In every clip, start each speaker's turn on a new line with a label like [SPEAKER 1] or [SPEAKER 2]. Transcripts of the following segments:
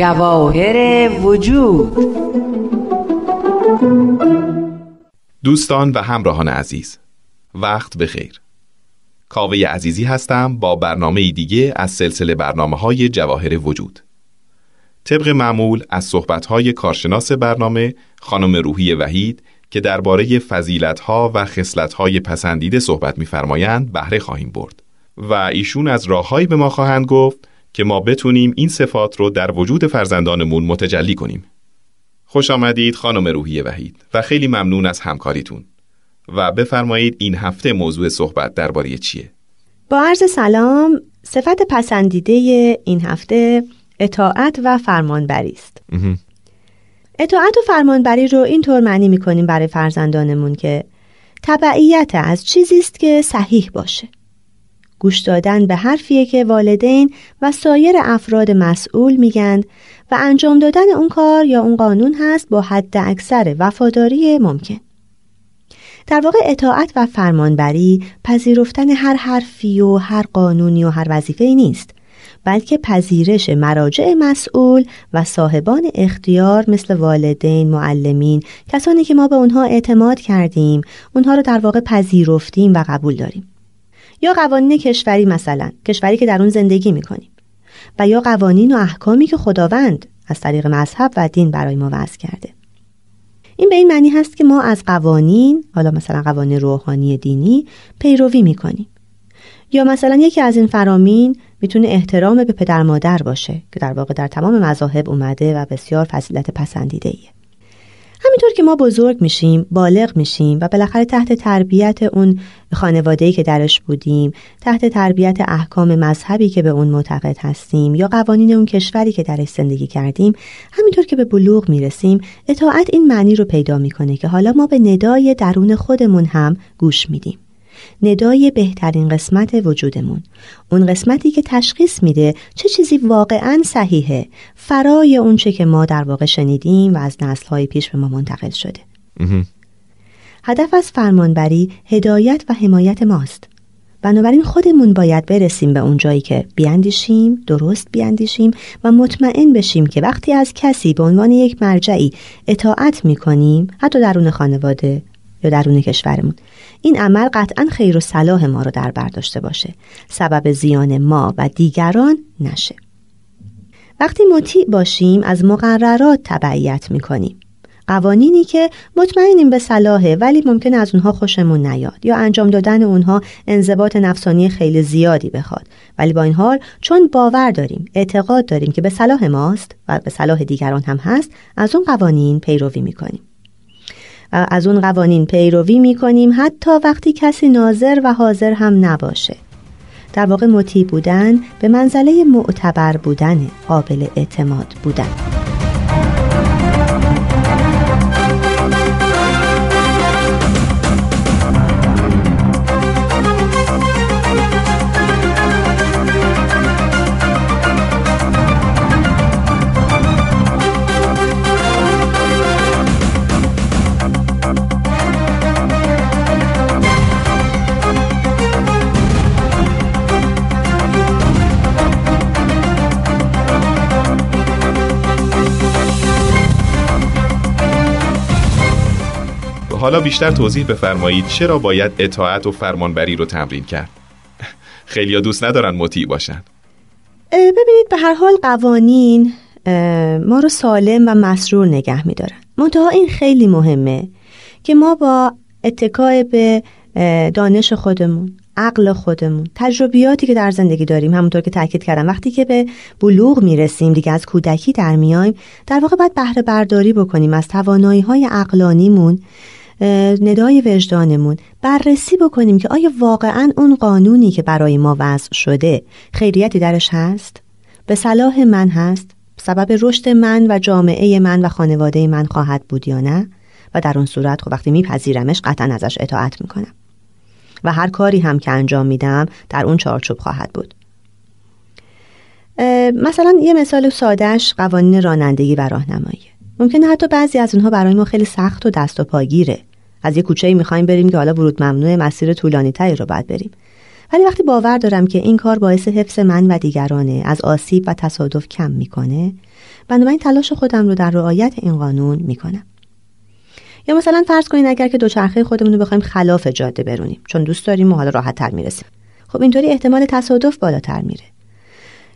[SPEAKER 1] جواهر وجود.
[SPEAKER 2] دوستان و همراهان عزیز وقت بخیر. کاوه عزیزی هستم با برنامه دیگه از سلسله برنامه های جواهر وجود. طبق معمول از صحبت های کارشناس برنامه خانم روحی وحید که درباره فضیلت ها و خصلت های پسندیده صحبت می‌فرمایند بهره خواهیم برد و ایشون از راههایی به ما خواهند گفت که ما بتونیم این صفات رو در وجود فرزندانمون متجلی کنیم. خوش آمدید خانم روحی وحید و خیلی ممنون از همکاریتون. و بفرمایید این هفته موضوع صحبت درباره چیه؟
[SPEAKER 3] با عرض سلام صفت پسندیده این هفته اطاعت و فرمانبری است. اطاعت و فرمانبری رو اینطور معنی می‌کنیم برای فرزندانمون که تبعیت از چیزی است که صحیح باشه. گوش دادن به حرفیه که والدین و سایر افراد مسئول میگند و انجام دادن اون کار یا اون قانون هست با حد اکثر وفاداری ممکن. در واقع اطاعت و فرمانبری پذیرفتن هر حرفی و هر قانونی و هر وظیفه نیست بلکه پذیرش مراجع مسئول و صاحبان اختیار مثل والدین، معلمین، کسانی که ما به اونها اعتماد کردیم، اونها رو در واقع پذیرفتیم و قبول داریم. یا قوانین کشوری مثلا، کشوری که در اون زندگی می‌کنیم. و یا قوانین و احکامی که خداوند از طریق مذهب و دین برای ما وضع کرده. این به این معنی هست که ما از قوانین حالا مثلا قوانین روحانی دینی پیروی می‌کنیم یا مثلا یکی از این فرامین می‌تونه احترام به پدر مادر باشه که در واقع در تمام مذاهب اومده و بسیار فضیلت پسندیده ایه. همینطور که ما بزرگ میشیم بالغ میشیم و بالاخره تحت تربیت اون خانواده‌ای که درش بودیم تحت تربیت احکام مذهبی که به اون معتقد هستیم یا قوانین اون کشوری که درش زندگی کردیم همینطور که به بلوغ می‌رسیم اطاعت این معنی رو پیدا می‌کنه که حالا ما به ندای درون خودمون هم گوش میدیم. ندای بهترین قسمت وجودمون. اون قسمتی که تشخیص میده چه چیزی واقعا صحیحه. فرای اون چه که ما در واقع شنیدیم و از نسلهای پیش به ما منتقل شده. هدف از فرمانبری هدایت و حمایت ماست. بنابراین خودمون باید برسیم به اون جایی که بیاندیشیم درست بیاندیشیم و مطمئن بشیم که وقتی از کسی به عنوان یک مرجعی اطاعت می‌کنیم حتی درون خانواده یا درون کشورمون. این عمل قطعا خیر و صلاح ما رو در برداشته باشه. سبب زیان ما و دیگران نشه. وقتی مطیع باشیم از مقررات تبعیت می‌کنیم. قوانینی که مطمئنیم به صلاحه ولی ممکن از اونها خوشمون نیاد یا انجام دادن اونها انضباط نفسانی خیلی زیادی بخواد. ولی با این حال چون باور داریم اعتقاد داریم که به صلاح ماست و به صلاح دیگران هم هست از اون قوانین پیروی می‌کنیم. از اون قوانین پیروی می‌کنیم حتی وقتی کسی ناظر و حاضر هم نباشه. در واقع مطیع بودن به منزله معتبر بودن قابل اعتماد بودن.
[SPEAKER 2] حالا بیشتر توضیح بفرمایید چرا باید اطاعت و فرمانبری رو تمرین کرد؟ خیلی دوست ندارن مطیع باشن.
[SPEAKER 3] ببینید به هر حال قوانین ما رو سالم و مسرور نگه میدارن. منتها این خیلی مهمه که ما با اتکای به دانش خودمون عقل خودمون تجربیاتی که در زندگی داریم همونطور که تاکید کردم وقتی که به بلوغ می‌رسیم دیگه از کودکی در میایم در واقع باید بهره برداری بکنیم از توانایی های عقلانیمون ندای وجدانمون بررسی بکنیم که آیا واقعا اون قانونی که برای ما وضع شده خیریتی درش هست؟ به صلاح من هست؟ سبب رشد من و جامعه من و خانواده من خواهد بود یا نه؟ و در اون صورت خب وقتی میپذیرمش قطعا ازش اطاعت می‌کنم و هر کاری هم که انجام میدم در اون چارچوب خواهد بود مثلا یه مثال سادهش قوانین رانندگی و راهنمایی ممکنه حتی بعضی از اونها برای ما خیلی سخت و دست و پاگیره از یه کوچه می‌خوایم بریم که حالا ورود ممنوع مسیر طولانی تری رو باید بریم. ولی وقتی باور دارم که این کار باعث حفظ من و دیگرانه از آسیب و تصادف کم می‌کنه بنابراین تلاش خودم رو در رعایت این قانون می‌کنم. یا مثلا فرض کنید اگر که دوچرخه خودمون رو بخوایم خلاف جاده برونیم چون دوست داریم و حالا راحت تر می‌رسیم. خب اینطوری احتمال تصادف بالاتر میره.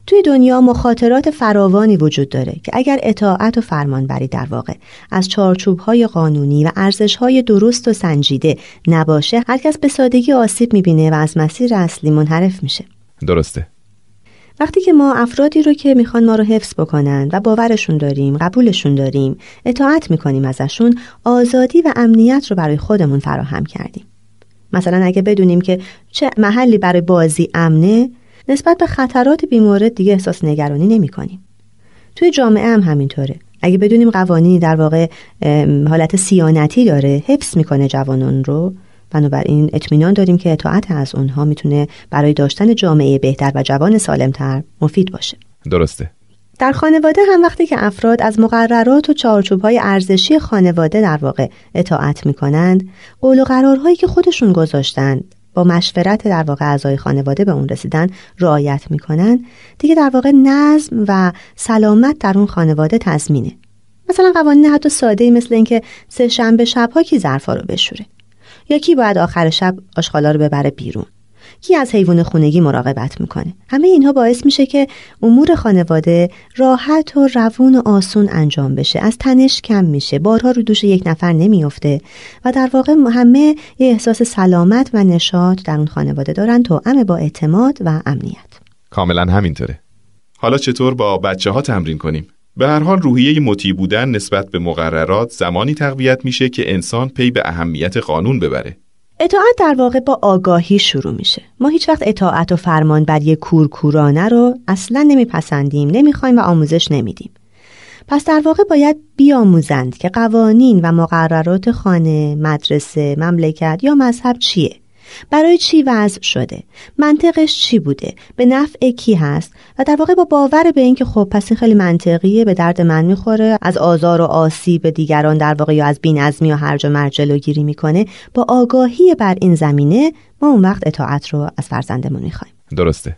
[SPEAKER 3] توی دنیا مخاطرات فراوانی وجود داره که اگر اطاعت و فرمانبری در واقع از چارچوبهای قانونی و ارزشهای درست و سنجیده نباشه هرکس به سادگی آسیب می‌بینه و از مسیر اصلی منحرف میشه.
[SPEAKER 2] درسته.
[SPEAKER 3] وقتی که ما افرادی رو که می‌خوان ما رو حفظ بکنن و باورشون داریم قبولشون داریم اطاعت می‌کنیم ازشون آزادی و امنیت رو برای خودمون فراهم کردیم. مثلا اگه بدونیم که چه محلی برای بازی امنه نسبت به خطرات بیمورد دیگه احساس نگرانی نمی کنیم. توی جامعه هم همینطوره. اگه بدونیم قوانینی در واقع حالت سیانتی داره حفظ می‌کنه جوانان رو بنابراین اطمینان داریم که اطاعت از اونها می‌تونه برای داشتن جامعه بهتر و جوان سالمتر مفید باشه.
[SPEAKER 2] درسته.
[SPEAKER 3] در خانواده هم وقتی که افراد از مقررات و چارچوبهای ارزشی خانواده در واقع اطاعت می‌کنند قول و قرارهایی که خودشون گذاشتند با مشورت در واقع اعضای خانواده به اون رسیدن رعایت می‌کنن. دیگه در واقع نظم و سلامت در اون خانواده تضمینه. مثلا قوانین حتی ساده ای مثل اینکه سه شنبه شبها کی ظرفا رو بشوره؟ یا کی باید آخر شب آشغالا رو ببره بیرون؟ کی از حیوان خونگی مراقبت می‌کنه. همه اینها باعث میشه که امور خانواده راحت و روون و آسون انجام بشه. از تنش کم میشه. بارها رو دوش یک نفر نمیافته و در واقع همه یه احساس سلامت و نشاط در اون خانواده دارن تو امه با اعتماد و امنیت.
[SPEAKER 2] کاملا همینطوره. حالا چطور با بچه ها تمرین کنیم؟ به هر حال روحیه مطیع بودن نسبت به مقررات زمانی تقویت میشه که انسان پی به اهمیت قانون ببره.
[SPEAKER 3] اطاعت در واقع با آگاهی شروع میشه. ما هیچ وقت اطاعت و فرمان بر کورکورانه رو اصلا نمیپسندیم نمی‌خوایم و آموزش نمیدیم. پس در واقع باید بیاموزند که قوانین و مقررات خانه، مدرسه، مملکت یا مذهب چیه. برای چی وضع شده؟ منطقش چی بوده؟ به نفع کی هست؟ و در واقع با باور به اینکه خب پس این خیلی منطقیه به درد من می‌خوره. از آزار و آسیب دیگران در واقع یا از بینظمی و هرج و مرج جلوگیری می‌کنه. با آگاهی بر این زمینه ما اون وقت اطاعت رو از فرزندمون می‌خوایم.
[SPEAKER 2] درسته.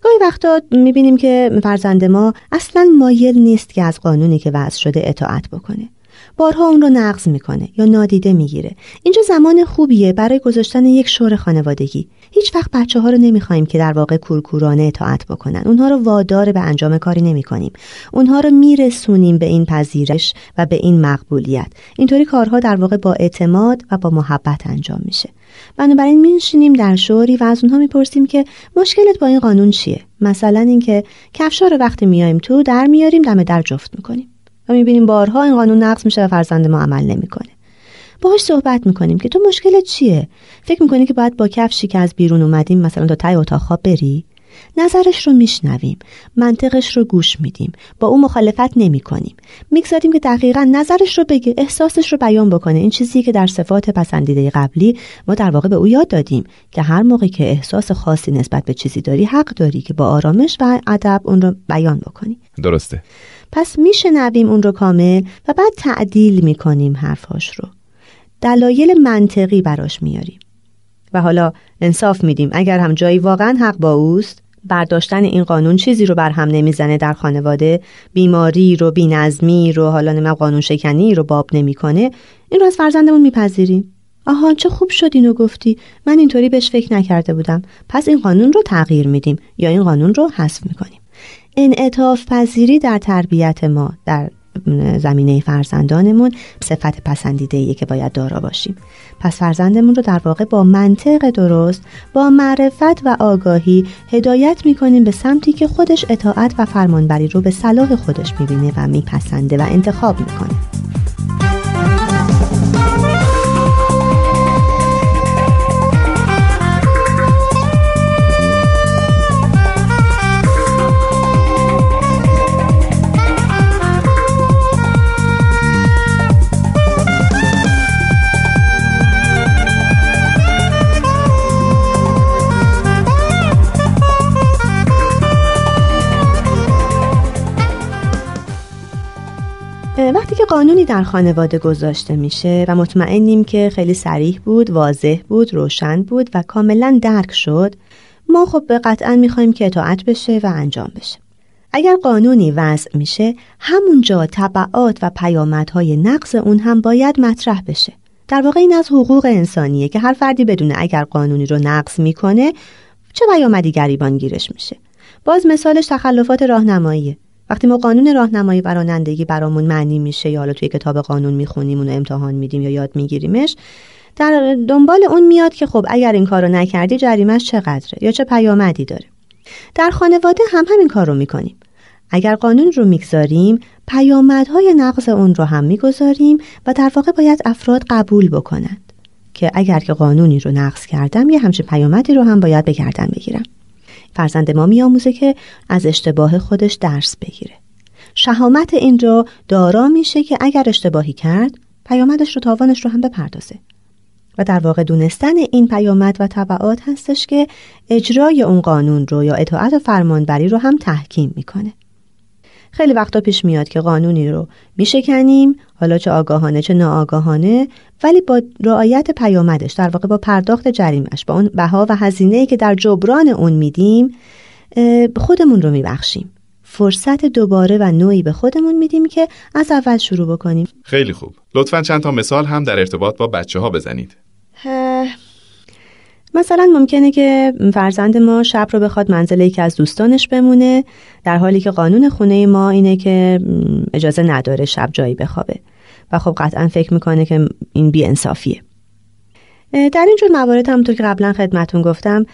[SPEAKER 3] گاهی وقتا می‌بینیم که فرزند ما اصلا مایل نیست که از قانونی که وضع شده اطاعت بکنه. بارها اون رو نقض می‌کنه یا نادیده می‌گیره. اینجا زمان خوبیه برای گذاشتن یک شور خانوادگی. هیچ وقت بچه ها رو نمی‌خوایم که در واقع کورکورانه اطاعت بکنن. اونها رو وادار به انجام کاری نمی‌کنیم. اونها رو میرسونیم به این پذیرش و به این مقبولیت. اینطوری کارها در واقع با اعتماد و با محبت انجام میشه. بنابراین میشینیم در شوری و از اونها می‌پرسیم که مشکلت با این قانون چیه؟ مثلا اینکه کفشا رو وقتی میایم تو در میاریم دم در جفت می‌کنیم. و می‌بینیم بارها این قانون نقض میشه و فرزند ما عمل نمی‌کنه. باهاش صحبت می‌کنیم که تو مشکلت چیه؟ فکر می‌کنی که باید با کفشی که از بیرون اومدیم مثلا تا تای اتاق خواب بری؟ نظرش رو میشنویم. منطقش رو گوش میدیم. با او مخالفت نمی کنیم می‌گذاریم که دقیقا نظرش رو بگه احساسش رو بیان بکنه. این چیزی که در صفات پسندیده قبلی ما در واقع به او یاد دادیم که هر موقع که احساس خاصی نسبت به چیزی داری حق داری که با آرامش و ادب اون رو بیان بکنی.
[SPEAKER 2] درسته.
[SPEAKER 3] پس میشنویم اون رو کامل و بعد تعدیل می‌کنیم حرفاش رو. دلایل منطقی براش میاریم. و حالا انصاف میدیم. اگر هم جایی واقعا حق با اوست برداشتن این قانون چیزی رو بر هم نمی‌زنه در خانواده. بیماری رو بینظمی رو حالا نمیم قانون شکنی رو باب نمی‌کنه. این رو از فرزندمون میپذیریم. آها چه خوب شد اینو گفتی. من اینطوری بهش فکر نکرده بودم. پس این قانون رو تغییر میدیم یا این قانون رو حذف می‌کنیم. انعطاف پذیری در تربیت ما در زمینه فرزندانمون صفت پسندیده که باید دارا باشیم. پس فرزندمون رو در واقع با منطق درست با معرفت و آگاهی هدایت می‌کنیم به سمتی که خودش اطاعت و فرمانبری رو به صلاح خودش می‌بینه و میپسنده و انتخاب می‌کنه. قانونی در خانواده گذاشته میشه و مطمئنیم که خیلی سریح بود، واضح بود، روشن بود و کاملا درک شد. ما خب به قطعا می‌خوایم که اطاعت بشه و انجام بشه. اگر قانونی وضع میشه همونجا طبعات و پیامدهای نقض اون هم باید مطرح بشه. در واقع این از حقوق انسانیه که هر فردی بدونه اگر قانونی رو نقض می‌کنه چه پیامدی گریبان گیرش میشه. باز مثالش تخلفات راهنماییه. وقتی ما قانون راهنمایی و رانندگی برامون معنی میشه یا حالا توی کتاب قانون می‌خونیم اونو امتحان میدیم یا یاد میگیریمش در دنبال اون میاد که خب اگر این کارو نکردی جریمش چقدره یا چه پیامدی داره. در خانواده هم همین کار رو می‌کنیم. اگر قانون رو می‌گذاریم پیامدهای نقض اون رو هم می‌گذاریم و در واقع باید افراد قبول بکنند که اگر که قانونی رو نقض کردم یه همچین پیامدی رو هم باید بگردن بگیرم. فرزند ما میآموزه که از اشتباه خودش درس بگیره. شهامت این رو دارا میشه که اگر اشتباهی کرد پیامدش رو تاوانش رو هم بپردازه. و در واقع دونستن این پیامد و طبعات هستش که اجرای اون قانون رو یا اطاعت و فرمانبری رو هم تحکیم می‌کنه. خیلی وقتا پیش میاد که قانونی رو میشکنیم حالا چه آگاهانه چه ناآگاهانه ولی با رعایت پیامدش در واقع با پرداخت جریمش با اون بها و هزینه که در جبران اون میدیم خودمون رو میبخشیم. فرصت دوباره و نوعی به خودمون میدیم که از اول شروع بکنیم.
[SPEAKER 2] خیلی خوب. لطفا چند تا مثال هم در ارتباط با بچه ها بزنید
[SPEAKER 3] مثلا ممکنه که فرزند ما شب رو بخواد منزل یکی از دوستانش بمونه در حالی که قانون خونه ما اینه که اجازه نداره شب جایی بخوابه. و خب قطعا فکر می‌کنه که این بی انصافیه در اینجور موارد همونطور که قبلا خدمتون گفتم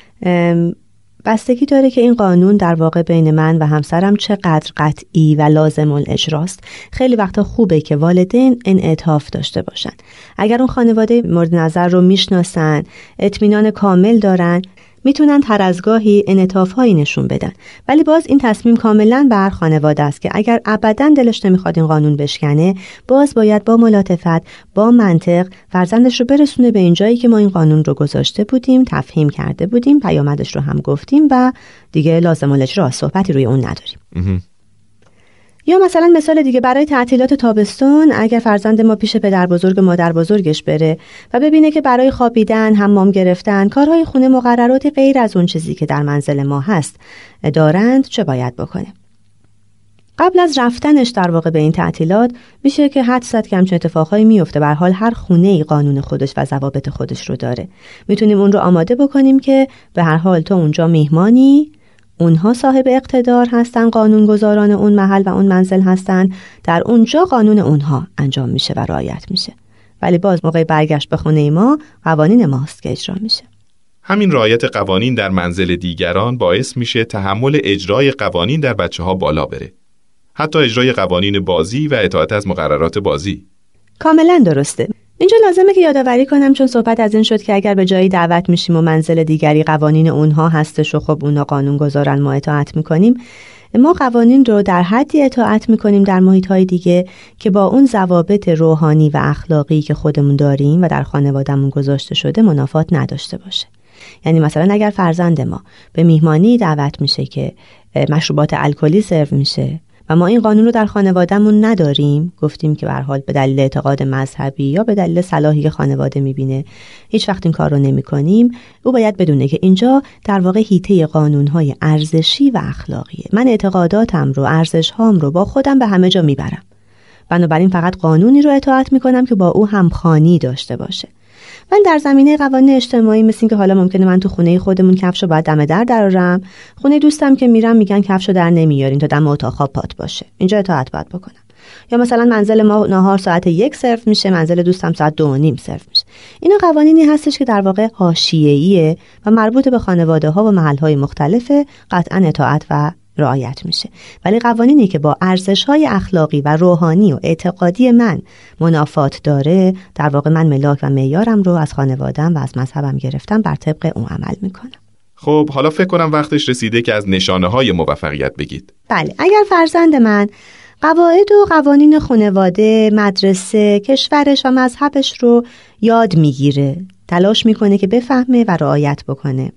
[SPEAKER 3] بستگی داره که این قانون در واقع بین من و همسرم چقدر قطعی و لازم الاجراست خیلی وقتا خوبه که والدین انعطاف داشته باشن. اگر اون خانواده مورد نظر رو می‌شناسن اطمینان کامل دارن می‌تونن هر از گاهی هایی نشون بدن. ولی باز این تصمیم کاملا بر خانواده است که اگر ابدا دلش نمی‌خواد این قانون بشکنه باز باید با ملاتفت با منطق فرزندش رو برسونه به اینجایی که ما این قانون رو گذاشته بودیم تفهیم کرده بودیم پیامدش رو هم گفتیم و دیگه لازم الاجرا صحبتی روی اون نداریم. یا مثلا مثال دیگه برای تعطیلات تابستون اگر فرزند ما پیش پدر بزرگ مادر بزرگش بره و ببینه که برای خوابیدن حمام گرفتن کارهای خونه مقررات غیر از اون چیزی که در منزل ما هست دارند چه باید بکنه؟ قبل از رفتنش در واقع به این تعطیلات میشه که حد زد که همچون اتفاقهایی میفته. بر حال هر خونه ای قانون خودش و ضوابط خودش رو داره. می‌تونیم اون رو آماده بکنیم که به هر حال تو اونجا میهمانی اونها صاحب اقتدار هستن قانونگذاران اون محل و اون منزل هستن در اونجا قانون اونها انجام میشه و رعایت میشه. ولی باز موقع برگشت به خونه ما قوانین ماست که اجرا میشه.
[SPEAKER 2] همین رعایت قوانین در منزل دیگران باعث میشه تحمل اجرای قوانین در بچه ها بالا بره. حتی اجرای قوانین بازی و اطاعت از مقررات بازی.
[SPEAKER 3] کاملا درسته. اینجا لازمه که یادآوری کنم چون صحبت از این شد که اگر به جایی دعوت میشیم و منزل دیگری قوانین اونها هستش و خب اونا قانون گذارن ما اطاعت می‌کنیم. ما قوانین رو در حدی اطاعت می‌کنیم در محیط های دیگه که با اون ضوابط روحانی و اخلاقی که خودمون داریم و در خانوادهمون گذاشته شده منافات نداشته باشه. یعنی مثلا اگر فرزند ما به میهمانی دعوت میشه که مشروبات الکلی سرو میشه و ما این قانون رو در خانوادهمون نداریم. گفتیم که به حال به دلیل اعتقاد مذهبی یا به دلیل صلاحی خانواده می‌بینه هیچ وقت این کار رو نمی کنیم او باید بدونه که اینجا در واقع هیته قانونهای ارزشی و اخلاقیه. من اعتقاداتم رو ارزش هام رو با خودم به همه جا می‌برم. بنابراین فقط قانونی رو اطاعت می‌کنم که با او همخانی داشته باشه. ولی در زمینه قوانین اجتماعی مثل که حالا ممکنه من تو خونه خودمون کفشو باید دم در درارم خونه دوستم که میرم میگن کفشو در نمیارین تا دم اتاق خواب پات باشه. اینجا اطاعت باید بکنم. یا مثلا منزل ما نهار ساعت یک صرف میشه منزل دوستم ساعت دو و نیم صرف میشه. اینا قوانینی هستش که در واقع حاشیه‌ایه و مربوط به خانواده ها و محل های مختلفه قطعا اطاعت و رعایت میشه. ولی قوانینی که با ارزش های اخلاقی و روحانی و اعتقادی من منافات داره در واقع من ملاک و معیارم رو از خانوادم و از مذهبم گرفتم بر طبق اون عمل می‌کنم.
[SPEAKER 2] خب حالا فکر کنم وقتش رسیده که از نشانه های موفقیت بگید.
[SPEAKER 3] بله اگر فرزند من قواعد و قوانین خانواده، مدرسه، کشورش و مذهبش رو یاد می‌گیره تلاش می‌کنه که بفهمه و رعایت بکنه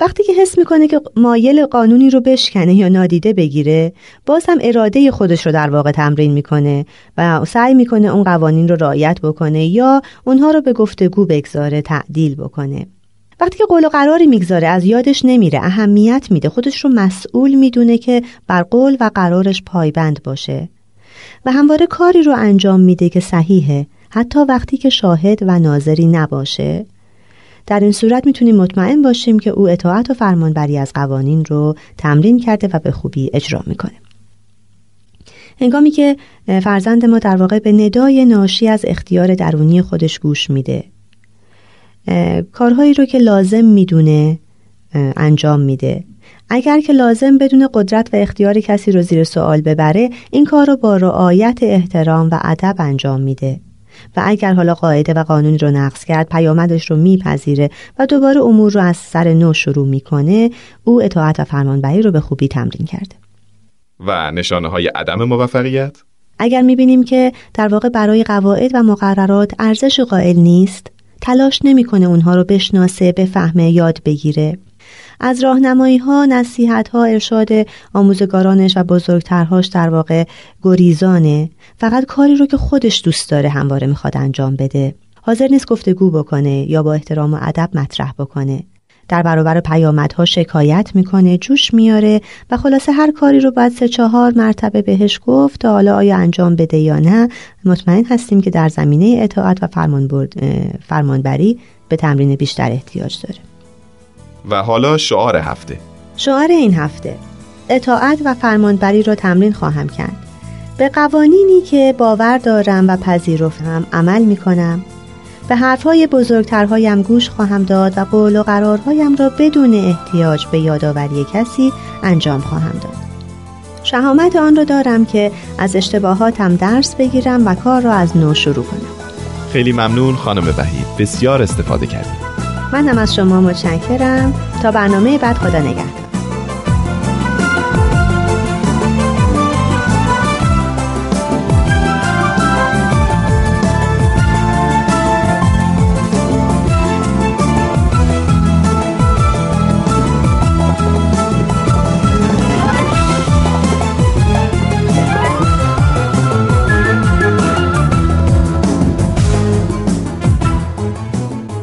[SPEAKER 3] وقتی که حس می‌کنه که مایل قانونی رو بشکنه یا نادیده بگیره باز هم اراده خودش رو در واقع تمرین می‌کنه و سعی می‌کنه اون قوانین رو رعایت بکنه یا اونها رو به گفتگو بگذاره تعدیل بکنه. وقتی که قول و قراری می‌گذاره از یادش نمیره اهمیت میده. خودش رو مسئول می‌دونه که بر قول و قرارش پایبند باشه. و همواره کاری رو انجام میده که صحیحه حتی وقتی که شاهد و ناظری نباشه. در این صورت می‌تونیم مطمئن باشیم که او اطاعت و فرمانبری از قوانین رو تمرین کرده و به خوبی اجرا می‌کنه. هنگامی که فرزند ما در واقع به ندای ناشی از اختیار درونی خودش گوش میده کارهایی رو که لازم می‌دونه انجام میده. اگر که لازم بدون قدرت و اختیار کسی رو زیر سوال ببره این کار رو با رعایت احترام و ادب انجام میده. و اگر حالا قاعده و قانونی رو نقض کرد پیامدش رو میپذیره و دوباره امور رو از سر نو شروع می‌کنه او اطاعت و فرمانبری رو به خوبی تمرین کرده.
[SPEAKER 2] و نشانه های عدم موفقیت؟
[SPEAKER 3] اگر می‌بینیم که در واقع برای قواعد و مقررات ارزش قائل نیست تلاش نمی‌کنه اونها رو بشناسه بفهمه یاد بگیره. از راهنمایی ها نصیحت ها ارشاد آموزگارانش و بزرگترهاش در واقع گریزانه. فقط کاری رو که خودش دوست داره همواره می‌خواد انجام بده. حاضر نیست گفتگو بکنه یا با احترام و ادب مطرح بکنه. در برابر پیامدها شکایت می‌کنه جوش میاره و خلاصه هر کاری رو باید سه چهار مرتبه بهش گفت تا حالا آیا انجام بده یا نه. مطمئن هستیم که در زمینه اطاعت و فرمان فرمانبری به تمرین بیشتر احتیاج داره.
[SPEAKER 2] و حالا شعار هفته.
[SPEAKER 3] شعار این هفته. اطاعت و فرمانبری را تمرین خواهم کرد. به قوانینی که باور دارم و پذیرفتم عمل می کنم به حرفهای بزرگترهایم گوش خواهم داد و قول و قرارهایم را بدون احتیاج به یادآوری کسی انجام خواهم داد. شهامت آن را دارم که از اشتباهاتم درس بگیرم و کار را از نو شروع کنم.
[SPEAKER 2] خیلی ممنون خانم وحید. بسیار استفاده کردیم
[SPEAKER 3] منم از شما متشکرم. تا برنامه بعد خدا نگهدار.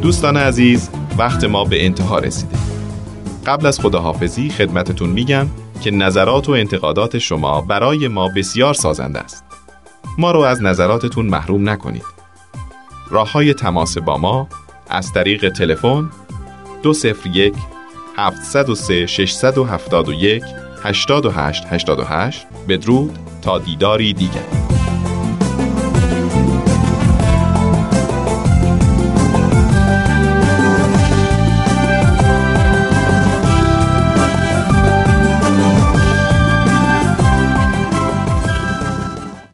[SPEAKER 2] دوستان عزیز وقت ما به انتها رسیده. قبل از خداحافظی خدمتتون میگم که نظرات و انتقادات شما برای ما بسیار سازنده است. ما رو از نظراتتون محروم نکنید. راه های تماس با ما از طریق تلفن 201 703 671 8888 بدرود تا دیداری دیگر.